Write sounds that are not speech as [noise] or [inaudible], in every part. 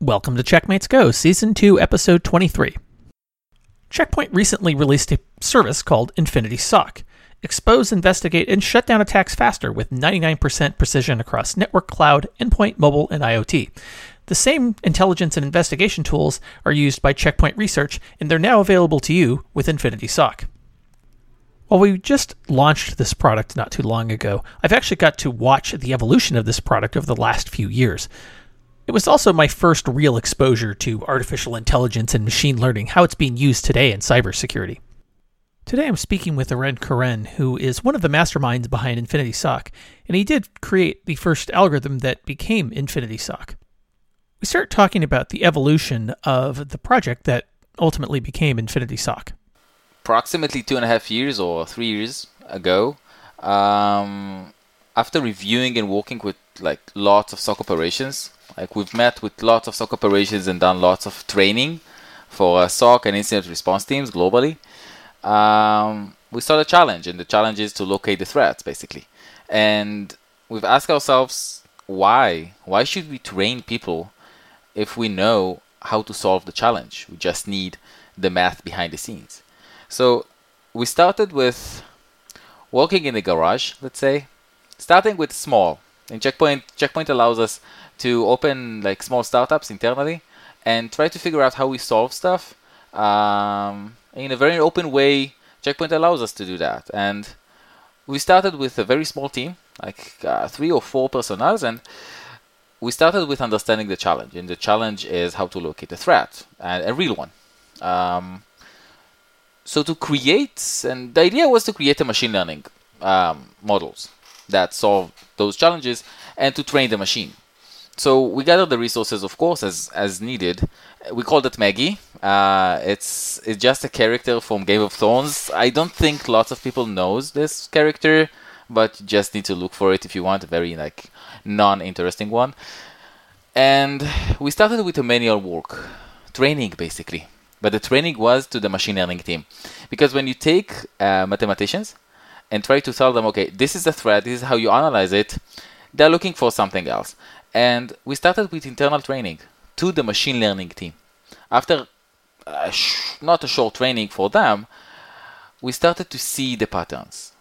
Welcome to Checkmates Go, Season 2, Episode 23. Checkpoint recently released a service called Infinity SOC. Expose, investigate, and shut down attacks faster with 99% precision across network, cloud, endpoint, mobile, and IoT. The same intelligence and investigation tools are used by Checkpoint Research, and they're now available to you with Infinity SOC. While we just launched this product not too long ago, I've actually got to watch the evolution of this product over the last few years. It was also my first real exposure to artificial intelligence and machine learning, how it's being used today in cybersecurity. Today I'm speaking with Oren Koren, who is one of the masterminds behind Infinity SOC, and he did create the first algorithm that became Infinity SOC. We start talking about the evolution of the project that ultimately became Infinity SOC. Approximately two and a half years or three years ago, um, after reviewing and working with like lots of SOC operations, like we've met with lots of SOC operations and done lots of training for uh, SOC and incident response teams globally. Um, we saw the challenge, and the challenge is to locate the threats, basically. And we've asked ourselves, why? Why should we train people if we know how to solve the challenge? We just need the math behind the scenes. So we started with working in the garage, let's say, starting with small. And Checkpoint Checkpoint allows us to open like small startups internally and try to figure out how we solve stuff um, in a very open way. Checkpoint allows us to do that, and we started with a very small team, like uh, three or four personnel, and we started with understanding the challenge. And the challenge is how to locate a threat, and a real one. Um, so to create, and the idea was to create a machine learning um, models that solve those challenges and to train the machine. So we gather the resources, of course, as as needed. We called it Maggie. Uh, it's it's just a character from Game of Thrones. I don't think lots of people knows this character, but you just need to look for it if you want a very like non-interesting one. And we started with a manual work training basically, but the training was to the machine learning team, because when you take uh, mathematicians and try to tell them, okay, this is the threat, this is how you analyze it, they're looking for something else. And we started with internal training to the machine learning team. After a sh- not a short training for them, we started to see the patterns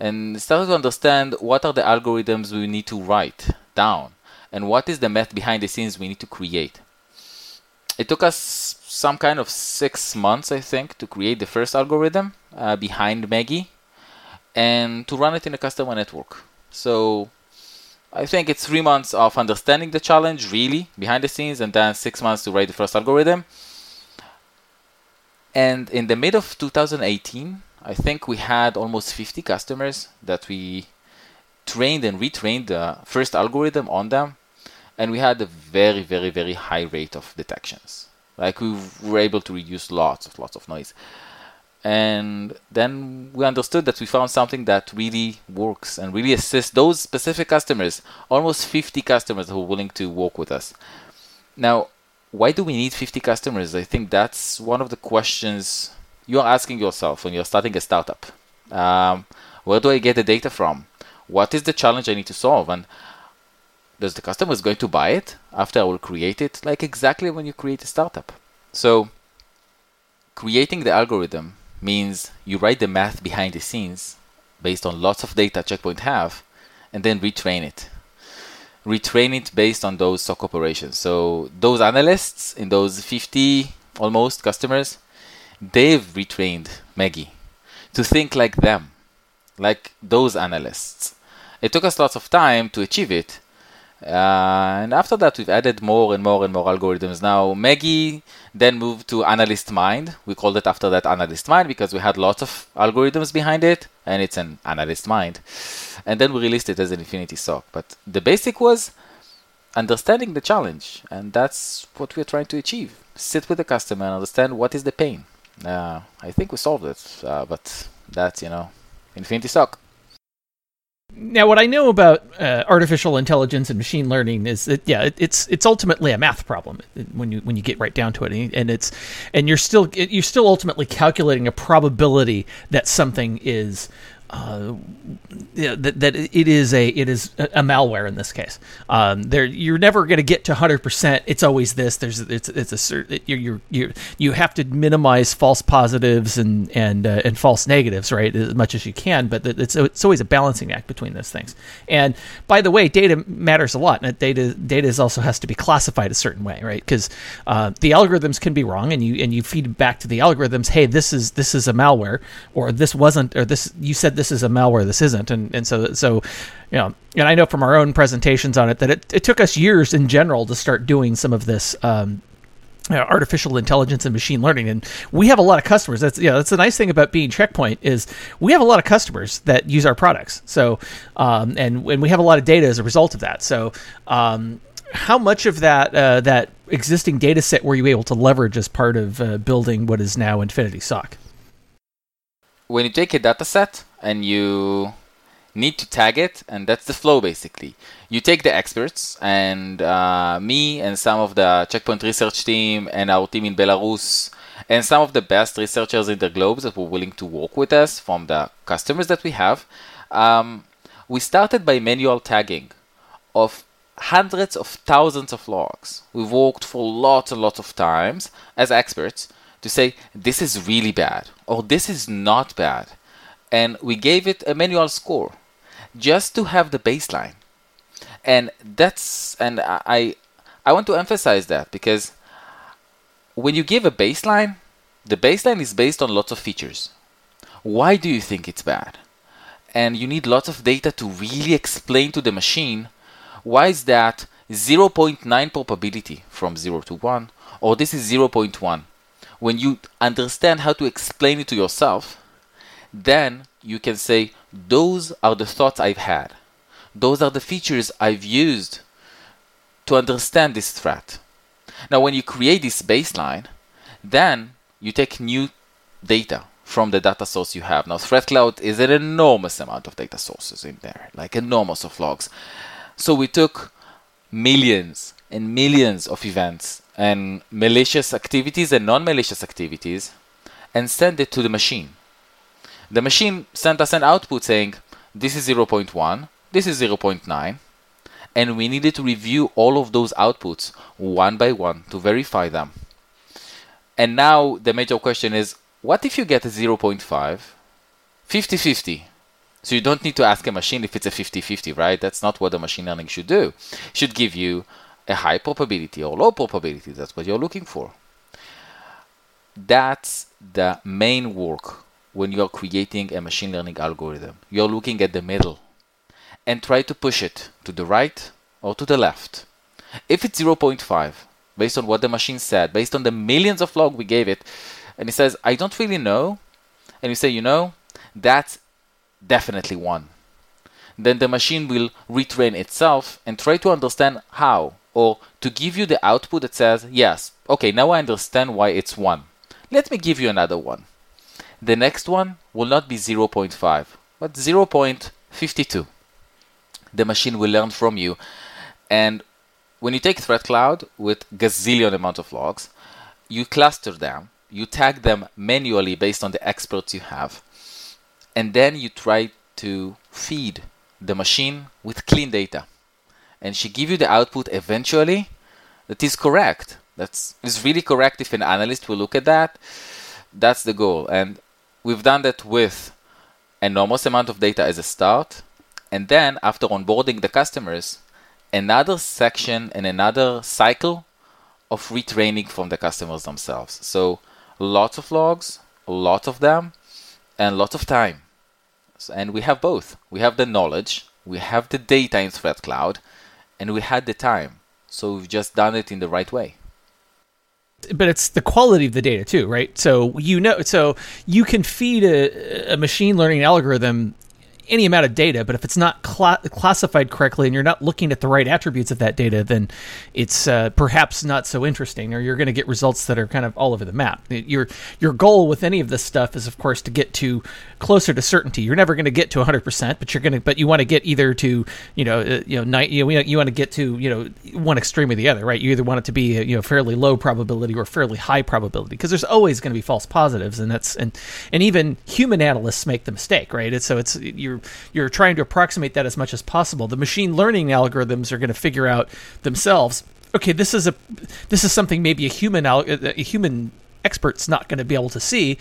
and started to understand what are the algorithms we need to write down and what is the math behind the scenes we need to create. It took us some kind of six months, I think, to create the first algorithm uh, behind Maggie and to run it in a customer network. So I think it's three months of understanding the challenge really behind the scenes, and then six months to write the first algorithm. And in the mid of 2018, I think we had almost 50 customers that we trained and retrained the first algorithm on them, and we had a very, very, very high rate of detections. Like we were able to reduce lots of lots of noise and then we understood that we found something that really works and really assists those specific customers almost 50 customers who are willing to work with us. Now why do we need 50 customers? I think that's one of the questions you're asking yourself when you're starting a startup. Um, where do i get the data from? What is the challenge i need to solve? And does the customer is going to buy it after i will create it? Like exactly when you create a startup. So creating the algorithm means you write the math behind the scenes based on lots of data Checkpoint have, and then retrain it. Retrain it based on those SOC operations. So those analysts in those 50 almost customers, they've retrained Maggie to think like them, like those analysts. It took us lots of time to achieve it, uh, and after that, we've added more and more and more algorithms. Now, Maggie then moved to Analyst Mind. We called it after that Analyst Mind because we had lots of algorithms behind it, and it's an Analyst Mind. And then we released it as an Infinity SOC. But the basic was understanding the challenge, and that's what we're trying to achieve. Sit with the customer and understand what is the pain. Uh, I think we solved it, uh, but that's, you know, Infinity SOC. Now, what I know about uh, artificial intelligence and machine learning is that yeah, it, it's it's ultimately a math problem when you when you get right down to it, and it's and you're still you're still ultimately calculating a probability that something is uh, that, that it is a it is a, malware in this case. Um, there, you're never going to get to 100. percent It's always this. There's it's it's a certain you you you have to minimize false positives and and uh, and false negatives, right, as much as you can. But it's it's always a balancing act between those things. And by the way, data matters a lot. And data data is also has to be classified a certain way, right? Because uh, the algorithms can be wrong, and you and you feed back to the algorithms, hey, this is this is a malware, or this wasn't, or this you said this is a malware, this isn't, and and so so you know, and I know from our own presentations on it that it, it took us years in general to start doing some of this. Um, you know, artificial intelligence and machine learning, and we have a lot of customers. That's yeah, that's the nice thing about being Checkpoint is we have a lot of customers that use our products. So, um, and and we have a lot of data as a result of that. So, um, how much of that uh, that existing data set were you able to leverage as part of uh, building what is now Infinity SOC? When you take a data set and you need to tag it, and that's the flow basically. You take the experts, and uh, me and some of the Checkpoint research team and our team in Belarus, and some of the best researchers in the globe that were willing to work with us from the customers that we have. Um, we started by manual tagging of hundreds of thousands of logs. We've worked for lots and lots of times as experts to say this is really bad or this is not bad. And we gave it a manual score just to have the baseline. And that's and I I want to emphasize that because when you give a baseline, the baseline is based on lots of features. Why do you think it's bad? And you need lots of data to really explain to the machine why is that 0.9 probability from 0 to 1 or this is 0.1 when you understand how to explain it to yourself then you can say those are the thoughts i've had. Those are the features i've used to understand this threat. Now when you create this baseline then you take new data from the data source you have. Now threat cloud is an enormous amount of data sources in there like enormous of logs. So we took millions and millions of events and malicious activities and non-malicious activities and sent it to the machine. The machine sent us an output saying, this is 0.1, this is 0.9, and we needed to review all of those outputs one by one to verify them. And now the major question is, what if you get a 0.5, 50-50? So you don't need to ask a machine if it's a 50-50, right? That's not what the machine learning should do. It should give you a high probability or low probability. That's what you're looking for. That's the main work when you're creating a machine learning algorithm. You're looking at the middle and try to push it to the right or to the left. If it's 0.5, based on what the machine said, based on the millions of log we gave it, and it says, I don't really know, and you say, you know, that's definitely one. Then the machine will retrain itself and try to understand how, or to give you the output that says, yes, okay, now I understand why it's one. Let me give you another one. The next one will not be 0.5, but 0.52. The machine will learn from you. And when you take Threat Cloud with gazillion amount of logs, you cluster them, you tag them manually based on the experts you have and then you try to feed the machine with clean data. And she give you the output eventually. That is correct. That's is really correct if an analyst will look at that. That's the goal. And we've done that with enormous amount of data as a start and then after onboarding the customers another section and another cycle of retraining from the customers themselves so lots of logs a lot of them and lots of time. And we have both. We have the knowledge, we have the data in Threat Cloud, and we had the time. So we've just done it in the right way. But it's the quality of the data too, right? So you know, so you can feed a, a machine learning algorithm any amount of data, but if it's not cla classified correctly and you're not looking at the right attributes of that data, then it's uh, perhaps not so interesting, or you're going to get results that are kind of all over the map. Your your goal with any of this stuff is, of course, to get to closer to certainty. You're never going to get to 100, percent but you're going to, but you want to get either to you know uh, you know night you, know, you want to get to you know one extreme or the other, right? You either want it to be you know fairly low probability or fairly high probability because there's always going to be false positives, and that's and and even human analysts make the mistake, right? It's, so it's you're you're trying to approximate that as much as possible. The machine learning algorithms are going to figure out themselves. Okay, this is a this is something maybe a human a human expert's not going to be able to see,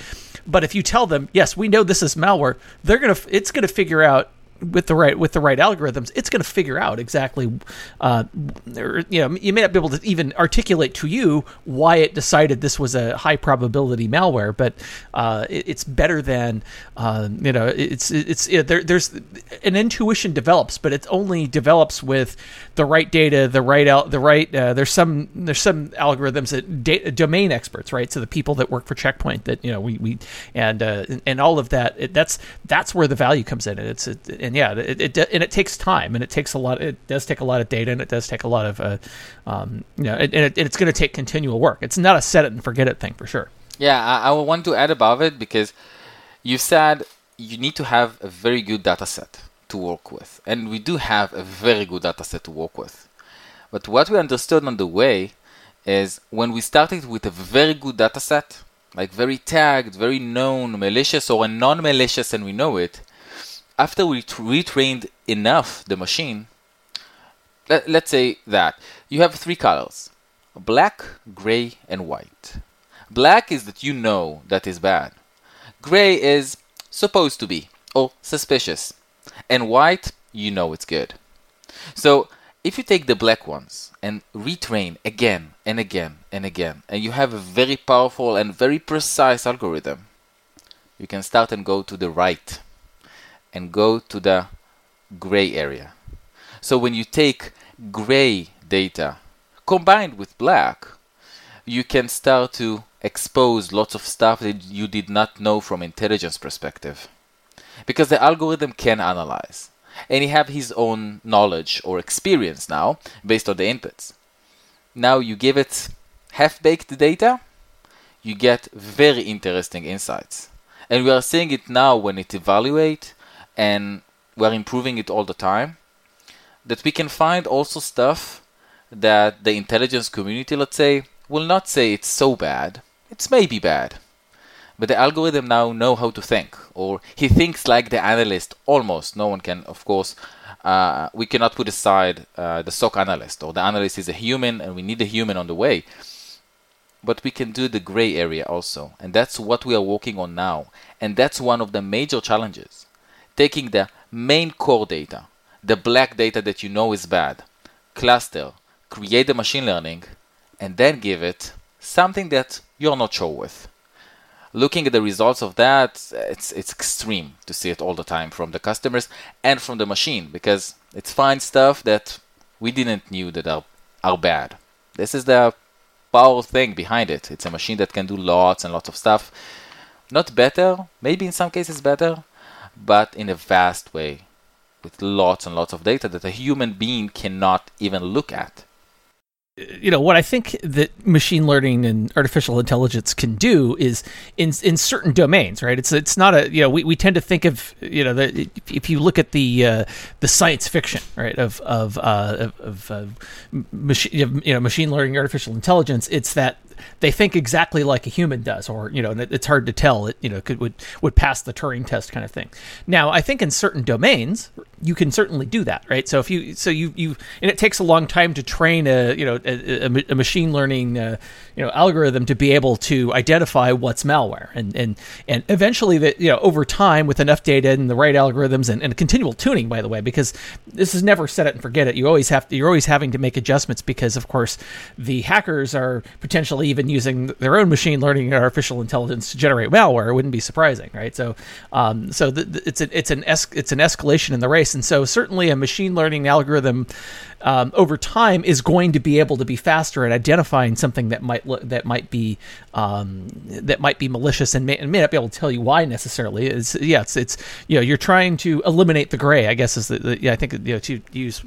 but if you tell them, yes, we know this is malware, they're gonna it's going to figure out with the right with the right algorithms, it's going to figure out exactly, uh, or, you know, you may not be able to even articulate to you why it decided this was a high probability malware, but uh, it, it's better than, uh, you know, it's it's it, there, there's an intuition develops, but it only develops with the right data, the right out, the right. Uh, there's some there's some algorithms that da- domain experts, right? So the people that work for Checkpoint that you know we we and uh, and all of that. It, that's that's where the value comes in. It's it, and yeah, it, it, and it takes time, and it takes a lot. It does take a lot of data, and it does take a lot of, uh, um, you know, and, it, it's going to take continual work. It's not a set it and forget it thing for sure. Yeah, I, I want to add above it because you said you need to have a very good data set to work with, and we do have a very good data set to work with. But what we understood on the way is when we started with a very good data set, like very tagged, very known, malicious or a non-malicious, and we know it, after we retrained enough the machine, let, let's say that you have three colors black, gray, and white. Black is that you know that is bad. Gray is supposed to be or suspicious. And white, you know it's good. So if you take the black ones and retrain again and again and again, and you have a very powerful and very precise algorithm, you can start and go to the right and go to the gray area. So when you take gray data combined with black, you can start to expose lots of stuff that you did not know from intelligence perspective. Because the algorithm can analyze. And he have his own knowledge or experience now based on the inputs. Now you give it half-baked data, you get very interesting insights. And we are seeing it now when it evaluate and we're improving it all the time, that we can find also stuff that the intelligence community, let's say, will not say it's so bad. It's maybe bad. But the algorithm now know how to think, or he thinks like the analyst almost. No one can, of course, uh, we cannot put aside uh, the SOC analyst, or the analyst is a human and we need a human on the way. But we can do the gray area also, and that's what we are working on now. And that's one of the major challenges taking the main core data, the black data that you know is bad, cluster, create the machine learning, and then give it something that you're not sure with. Looking at the results of that, it's it's extreme to see it all the time from the customers and from the machine because it's fine stuff that we didn't knew that are are bad. This is the power thing behind it. It's a machine that can do lots and lots of stuff. Not better, maybe in some cases better, but in a vast way with lots and lots of data that a human being cannot even look at you know what I think that machine learning and artificial intelligence can do is in in certain domains, right? It's it's not a you know we, we tend to think of you know the, if you look at the uh, the science fiction right of of uh, of, of uh, machine you know machine learning artificial intelligence, it's that they think exactly like a human does, or you know, it's hard to tell. It you know could would would pass the Turing test kind of thing. Now, I think in certain domains you can certainly do that, right? So if you so you you and it takes a long time to train a you know a, a, a machine learning uh, you know algorithm to be able to identify what's malware, and and and eventually that you know over time with enough data and the right algorithms and, and continual tuning, by the way, because this is never set it and forget it. You always have to, you're always having to make adjustments because of course the hackers are potentially even using their own machine learning and artificial intelligence to generate malware. It wouldn't be surprising, right? So, um, so the, the, it's a, it's an es- it's an escalation in the race. And so certainly a machine learning algorithm um, over time is going to be able to be faster at identifying something that might look, that might be um, that might be malicious and may, and may, not be able to tell you why necessarily. It's yeah, it's it's you know you're trying to eliminate the gray. I guess is the, the yeah I think you know to use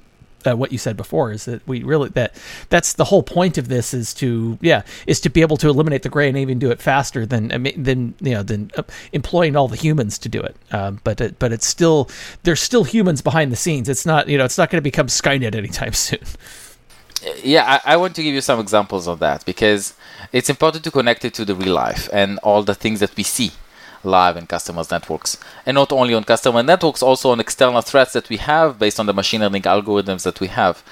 uh, what you said before is that we really that that's the whole point of this is to yeah is to be able to eliminate the gray and even do it faster than than you know than uh, employing all the humans to do it. Um, but it, but it's still there's still humans behind the scenes. It's not you know it's not going to become Skynet anytime [laughs] soon. Yeah, I, I want to give you some examples of that because it's important to connect it to the real life and all the things that we see live in customers' networks. And not only on customer networks, also on external threats that we have based on the machine learning algorithms that we have.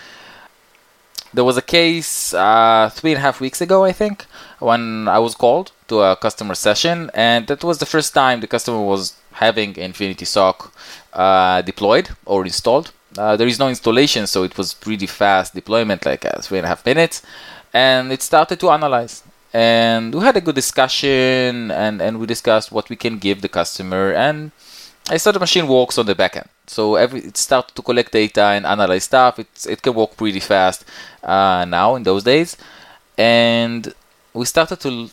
There was a case uh, three and a half weeks ago, I think, when I was called to a customer session, and that was the first time the customer was having Infinity SOC uh, deployed or installed. Uh, there is no installation, so it was pretty fast deployment, like uh, three and a half minutes, and it started to analyze and we had a good discussion and, and we discussed what we can give the customer and I saw the machine works on the backend. So every it started to collect data and analyze stuff. It's, it can work pretty fast uh, now in those days. And we started to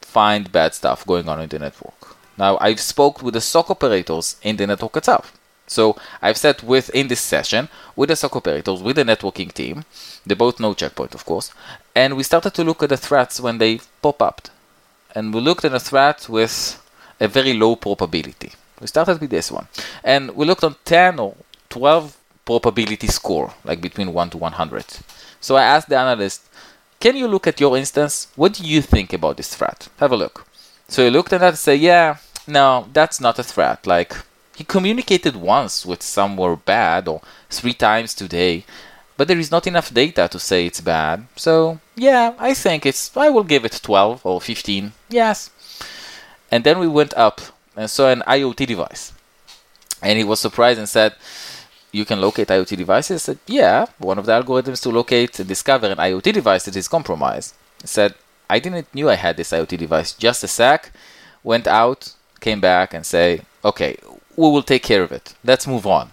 find bad stuff going on in the network. Now I've spoke with the SOC operators in the network itself. So I've sat with in this session with the SOC operators, with the networking team. They both know checkpoint, of course. And we started to look at the threats when they pop up. And we looked at a threat with a very low probability. We started with this one. And we looked on 10 or 12 probability score, like between 1 to 100. So I asked the analyst, can you look at your instance? What do you think about this threat? Have a look. So he looked at that and said, yeah, no, that's not a threat. Like, he communicated once with some were bad or three times today, but there is not enough data to say it's bad. So, yeah, I think it's, I will give it 12 or 15. Yes. And then we went up and saw an IoT device. And he was surprised and said, you can locate IoT devices? I said, yeah, one of the algorithms to locate and discover an IoT device that is compromised. I said, I didn't knew I had this IoT device. Just a sec, went out, came back and say, okay, we will take care of it. Let's move on.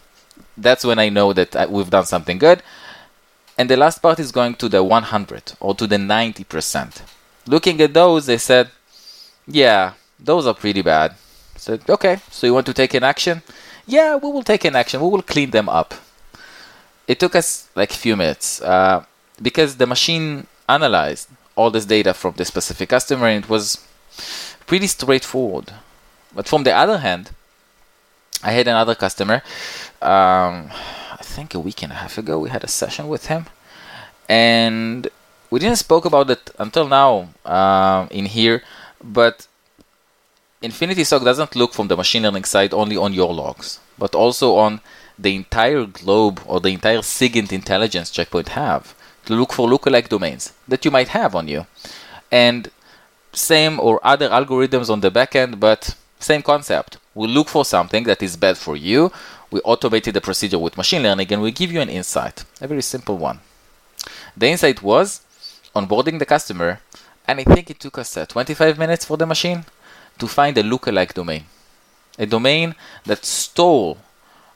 That's when I know that uh, we've done something good. And the last part is going to the 100 or to the 90%. Looking at those, they said, yeah, those are pretty bad. I said, okay, so you want to take an action? Yeah, we will take an action. We will clean them up. It took us like a few minutes uh, because the machine analyzed all this data from the specific customer and it was pretty straightforward. But from the other hand, I had another customer. Um, I think a week and a half ago, we had a session with him, and we didn't spoke about it until now um, in here. But Infinity SOC doesn't look from the machine learning side only on your logs, but also on the entire globe or the entire SIGINT intelligence checkpoint have to look for lookalike domains that you might have on you, and same or other algorithms on the backend, but same concept we look for something that is bad for you. We automated the procedure with machine learning and we give you an insight, a very simple one. The insight was onboarding the customer, and I think it took us uh, 25 minutes for the machine to find a lookalike domain. A domain that stole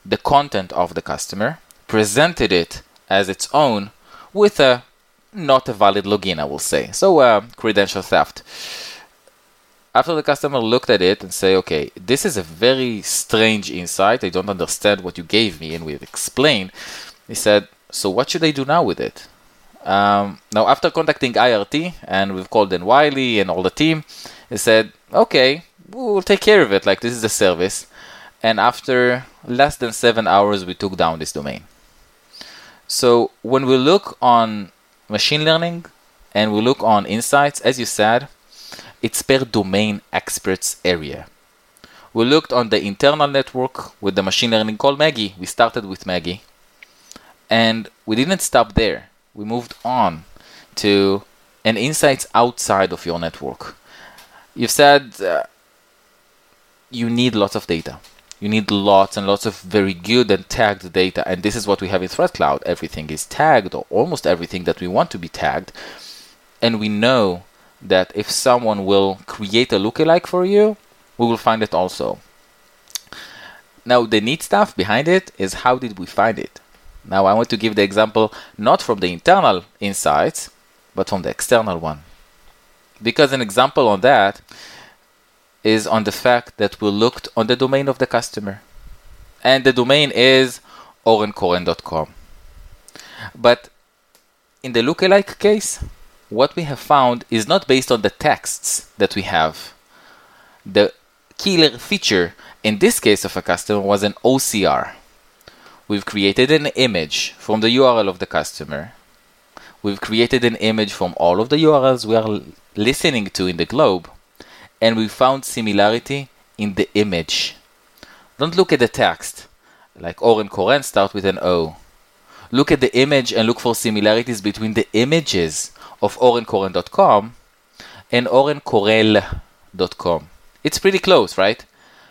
the content of the customer, presented it as its own with a not a valid login, I will say. So, uh, credential theft after the customer looked at it and say, okay, this is a very strange insight. I don't understand what you gave me, and we've explained. He said, so what should I do now with it? Um, now, after contacting IRT and we've called in Wiley and all the team, he said, okay, we'll take care of it. Like this is a service. And after less than seven hours, we took down this domain. So when we look on machine learning and we look on insights, as you said, it's per domain experts area. We looked on the internal network with the machine learning called Maggie. We started with Maggie. And we didn't stop there. We moved on to an insights outside of your network. You've said uh, you need lots of data. You need lots and lots of very good and tagged data. And this is what we have in Threat Cloud. Everything is tagged, or almost everything that we want to be tagged. And we know that if someone will create a lookalike for you, we will find it also. Now, the neat stuff behind it is how did we find it? Now, I want to give the example not from the internal insights, but from the external one. Because an example on that is on the fact that we looked on the domain of the customer. And the domain is orenkoren.com. But in the lookalike case, what we have found is not based on the texts that we have. The killer feature in this case of a customer was an OCR. We've created an image from the URL of the customer. We've created an image from all of the URLs we are listening to in the globe, and we found similarity in the image. Don't look at the text, like Oren Koren start with an O. Look at the image and look for similarities between the images of orenkoren.com and orenkorel.com. It's pretty close, right?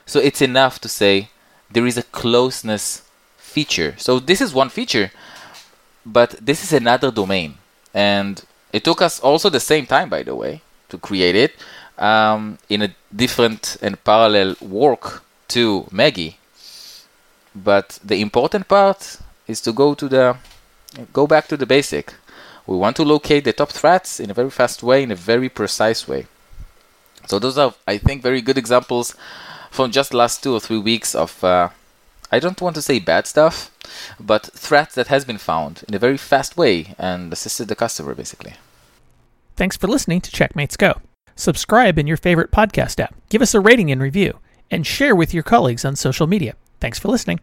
So it's enough to say there is a closeness feature. So this is one feature, but this is another domain. And it took us also the same time, by the way, to create it um, in a different and parallel work to Maggie. But the important part is to go to the go back to the basic. We want to locate the top threats in a very fast way, in a very precise way. So those are, I think, very good examples from just last two or three weeks of, uh, I don't want to say bad stuff, but threats that has been found in a very fast way and assisted the customer basically. Thanks for listening to Checkmates Go. Subscribe in your favorite podcast app, give us a rating and review, and share with your colleagues on social media. Thanks for listening.